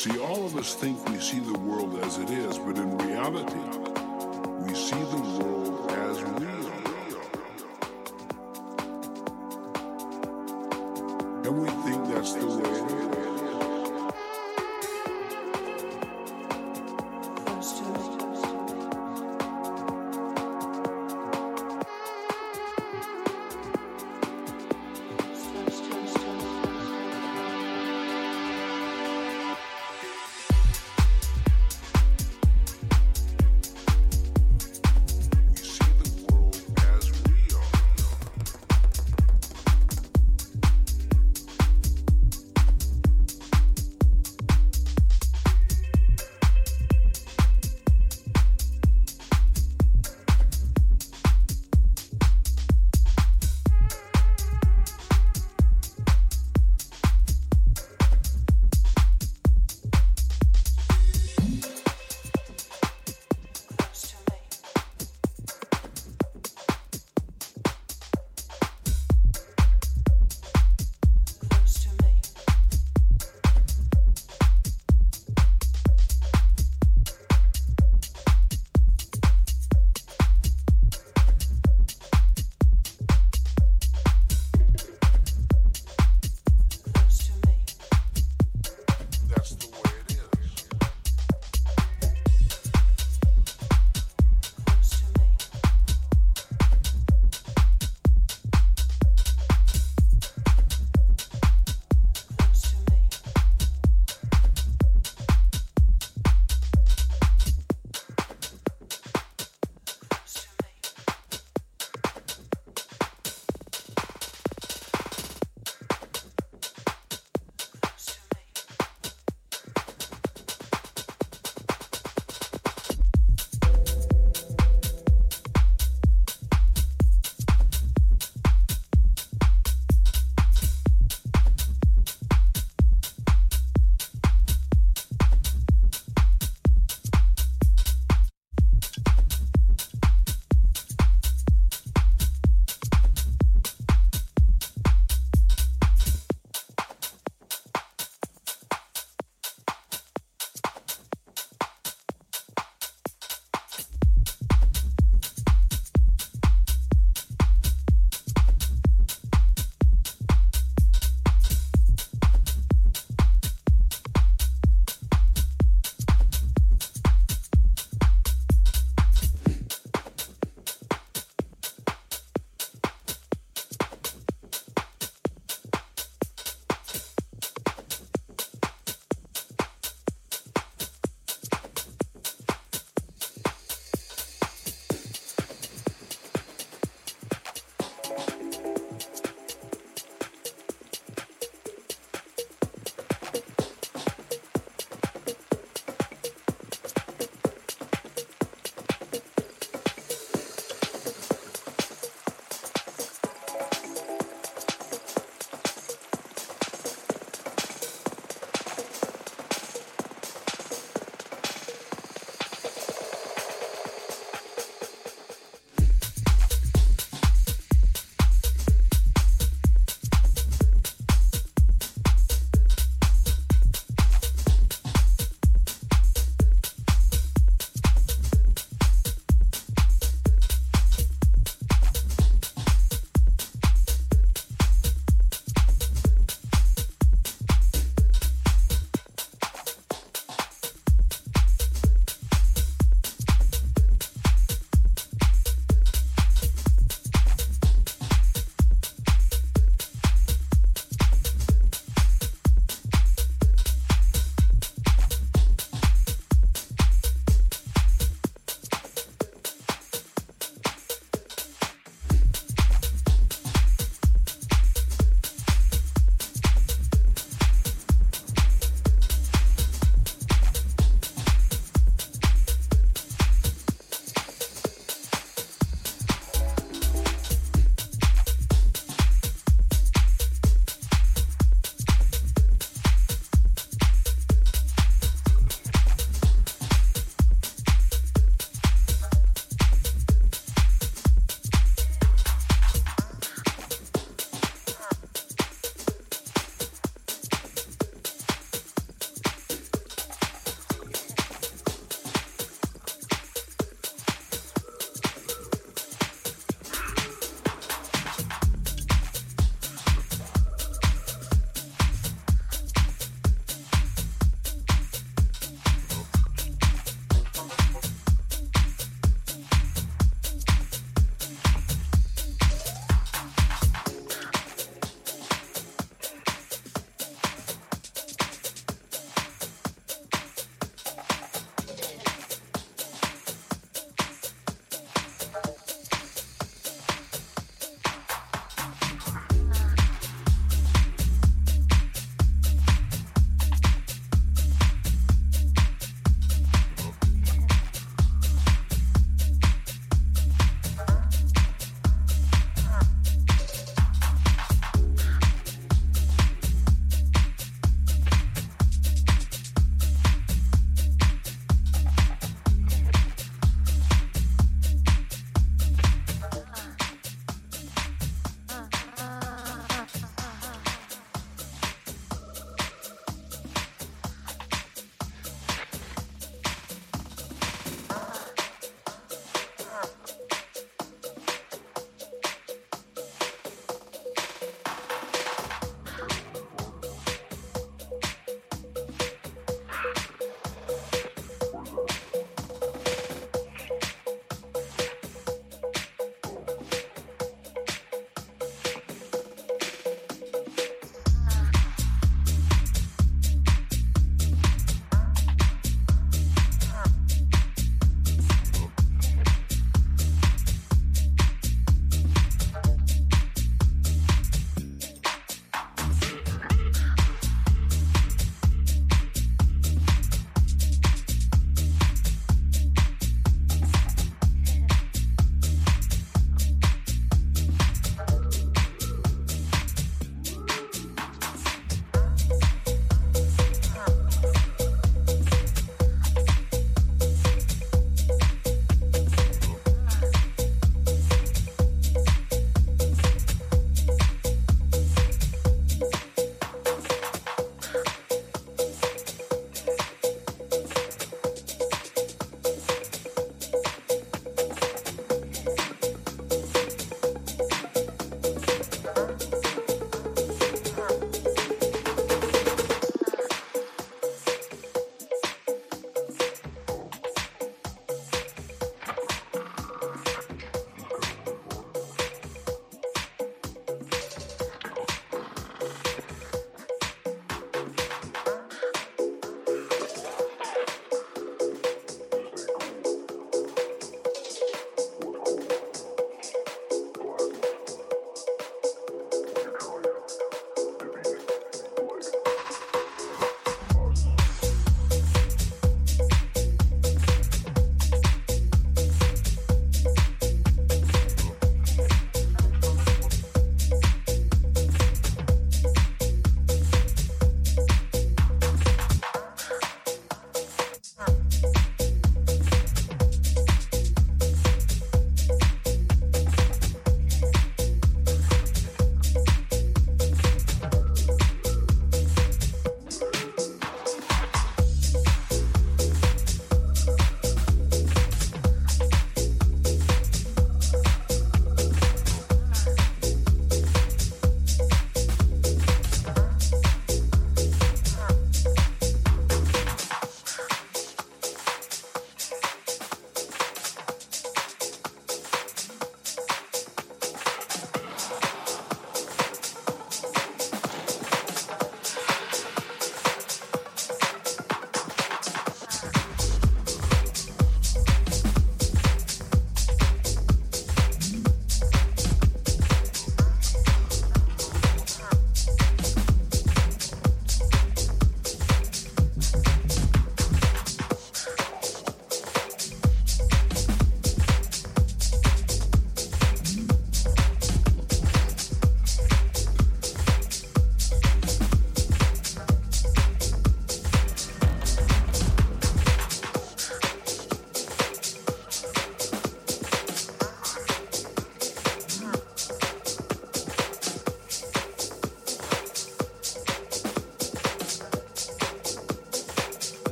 See, all of us think we see the world as it is, but in reality,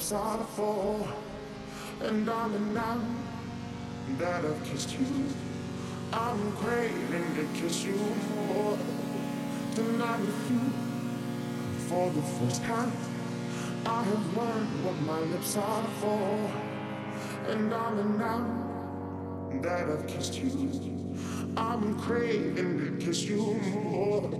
lips are for, and darling, now that I've kissed you, I'm craving to kiss you more. Tonight with you for the first time. I have learned what my lips are for, and darling, now that I've kissed you. I'm craving to kiss you more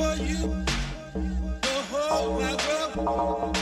than I do. say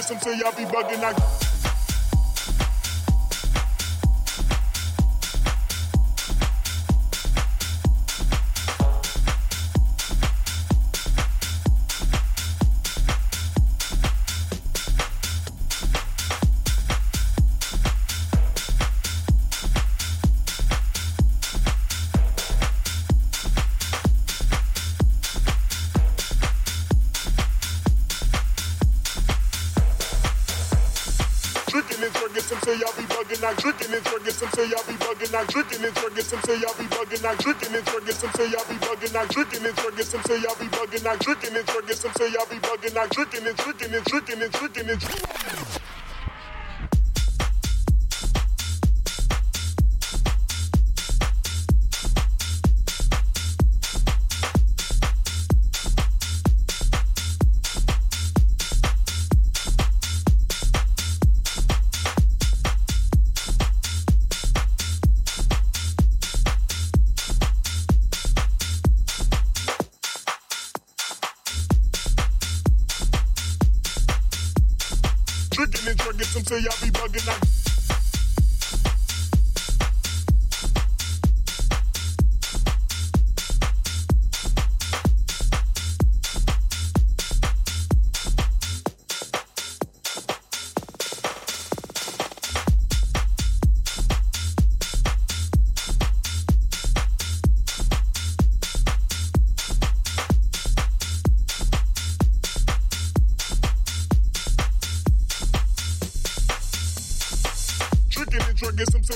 There's some y'all be bugging. I say I be bugging, not drinking and drugging. Some say I be bugging, not drinking and drugging. Some say I be bugging, not drinking and drugging. Some say I be bugging, not drinking and drugging. Some say I be bugging, not drinking and drinking and drinking and drinking and drinking.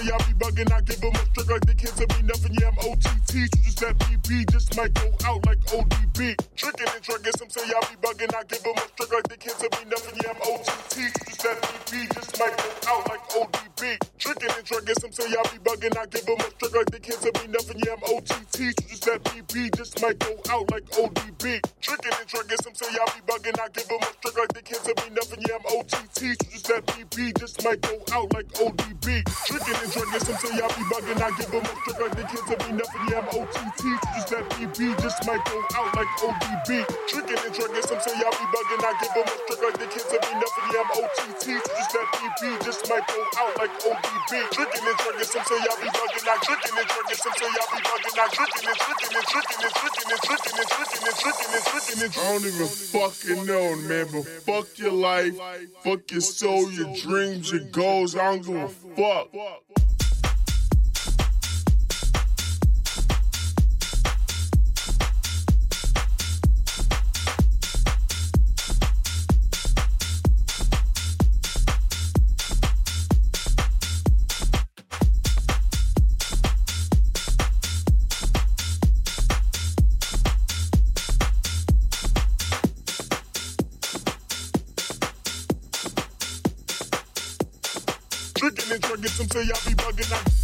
Lately, I be bugging, I give them a trick like they can't tell me nothing. Yeah, I'm OTT, so just that BB just might go out like ODB. Tricking and tricking, some say I be bugging, I give them a trick like they can't tell me nothing. Yeah, I'm OTT, so just that BB just might go out like ODB. Tricking and tricking, some say I be bugging, I give them a trick like they can't tell me nothing. Yeah, I'm OTT, so just that BB just might go out like ODB. Tricking and tricking, some say I be bugging, I give them a So y'all be bugging, I give them a trigger. The kids have enough of the OTT. Just that EP just might go out like ODB. Tricking and drugging, some say I be bugging, I give them a trigger. The kids have enough of the OTT. Just that EP just might go out like ODB. Tricking and drugging, some say I be bugging, I tricking and drugging, some say I be bugging, I tricking and tricking and tricking and tricking and tricking and tricking and tricking and tricking and I don't even fucking know, man, but fuck your life, fuck your soul, your dreams, your goals. I don't give a fuck. listen to y'all be bugging out.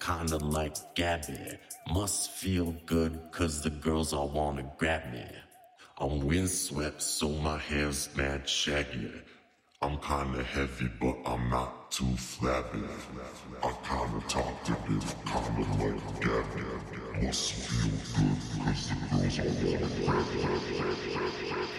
Kinda like Gabby. Must feel good, cause the girls all wanna grab me. I'm windswept, so my hair's mad shaggy. I'm kinda heavy, but I'm not too flabby. I kinda talkative, kinda like Gabby. Must feel good, cause the girls all wanna grab me.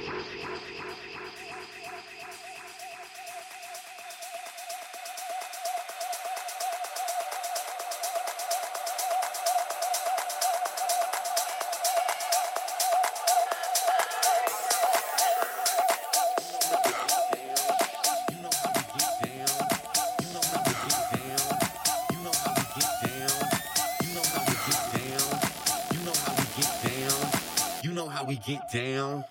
Down.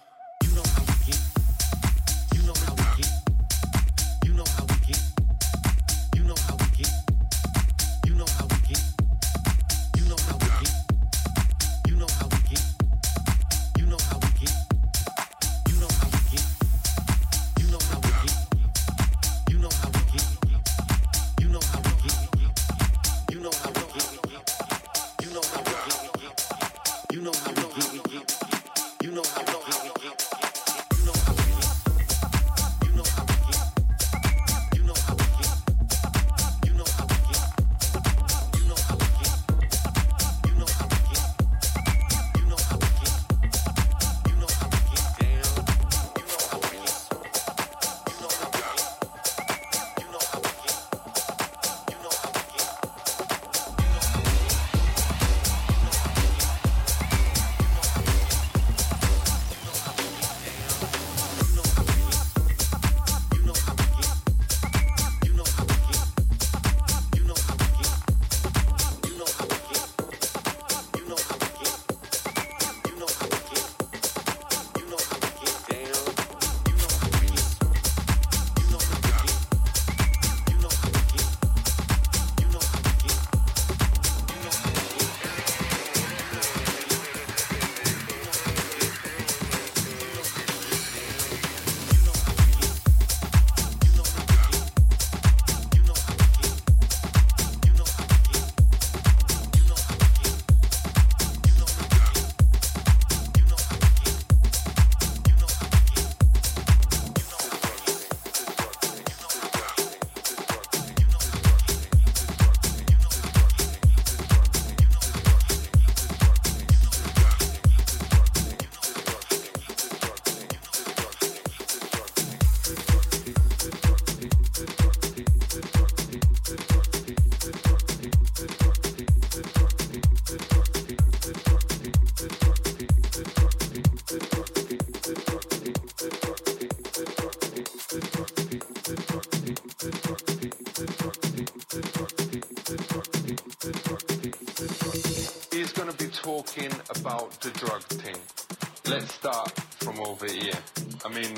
about the drug thing. Let's start from over here. I mean,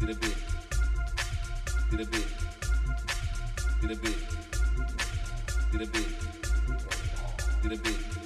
in a bit, in a bit, in a bit, in a bit, in a bit.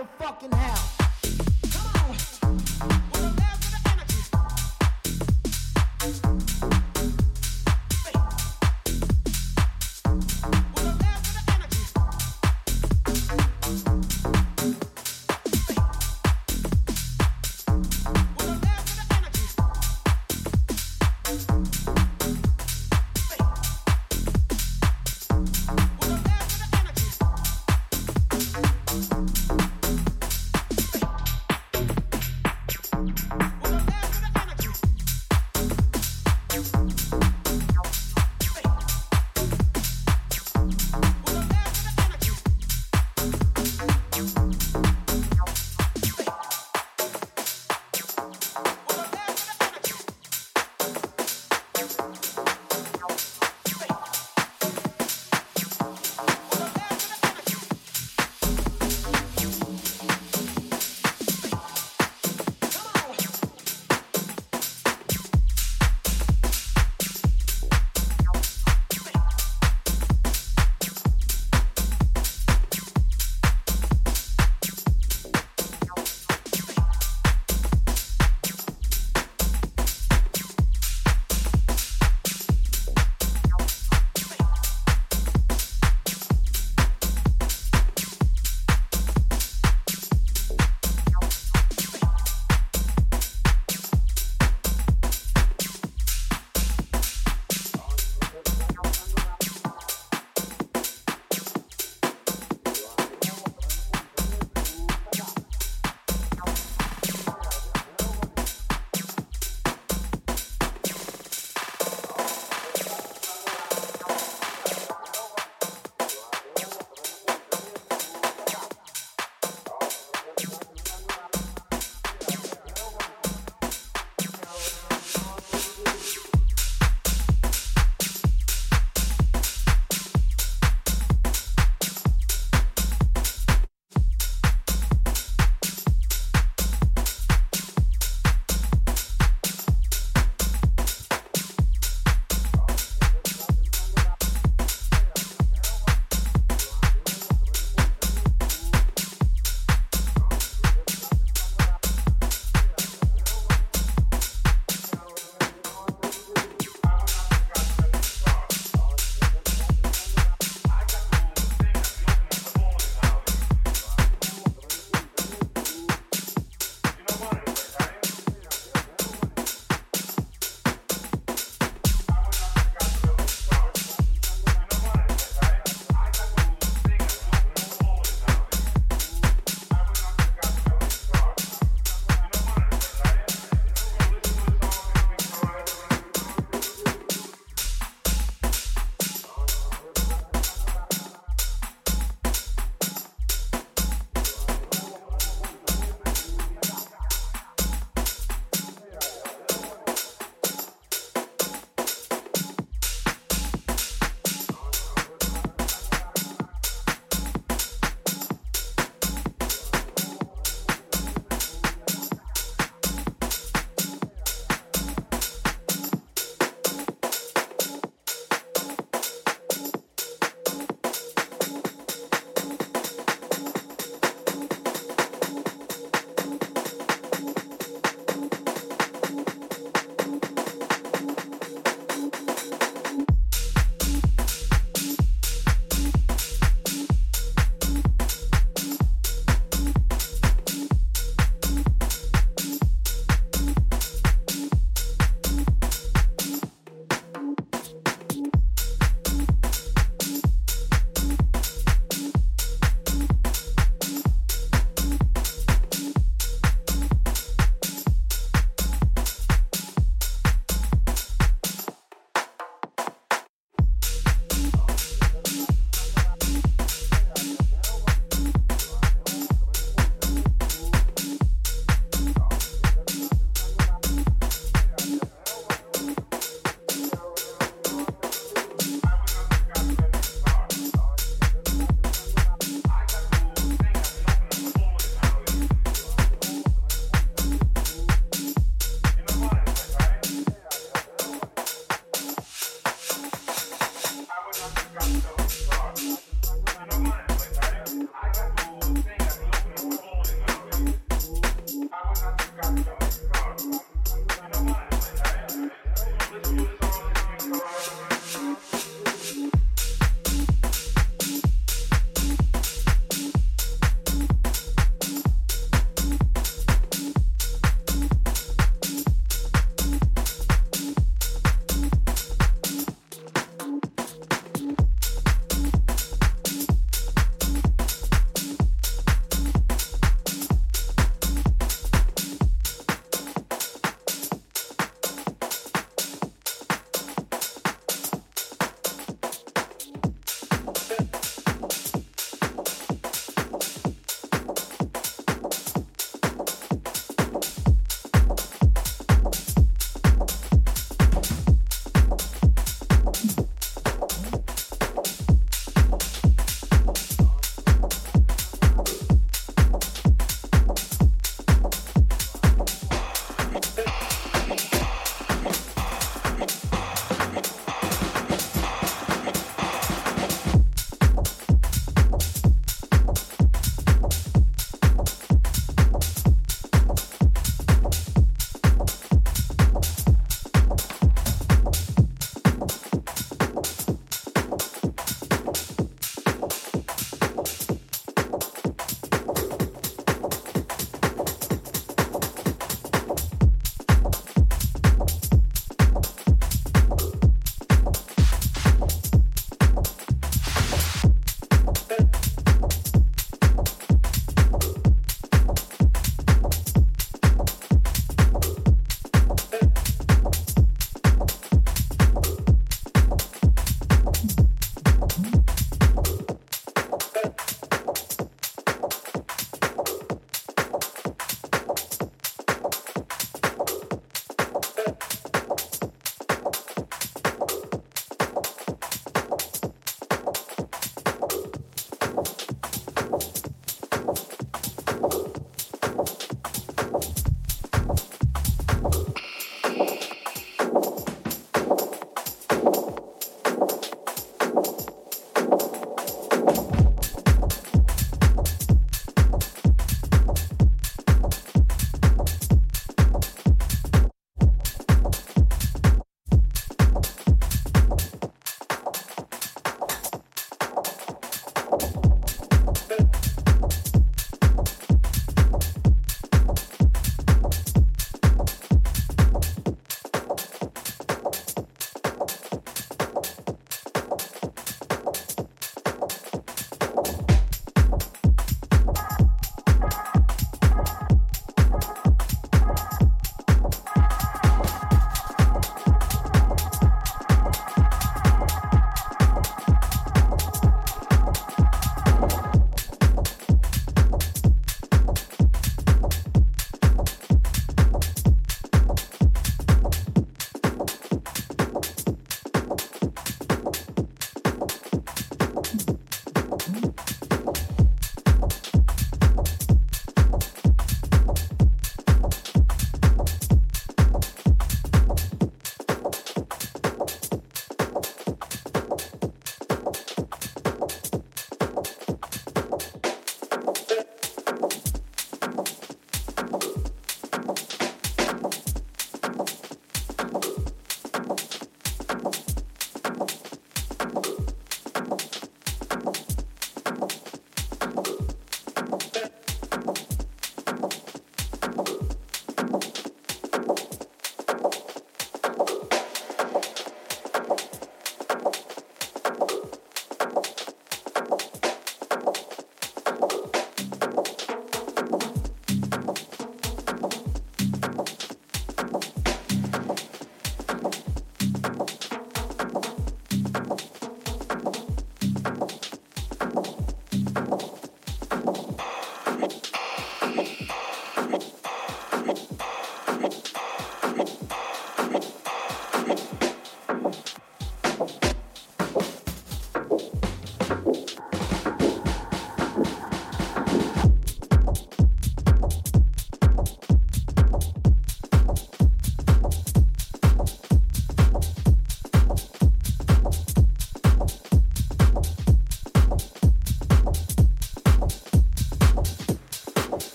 The fucking house.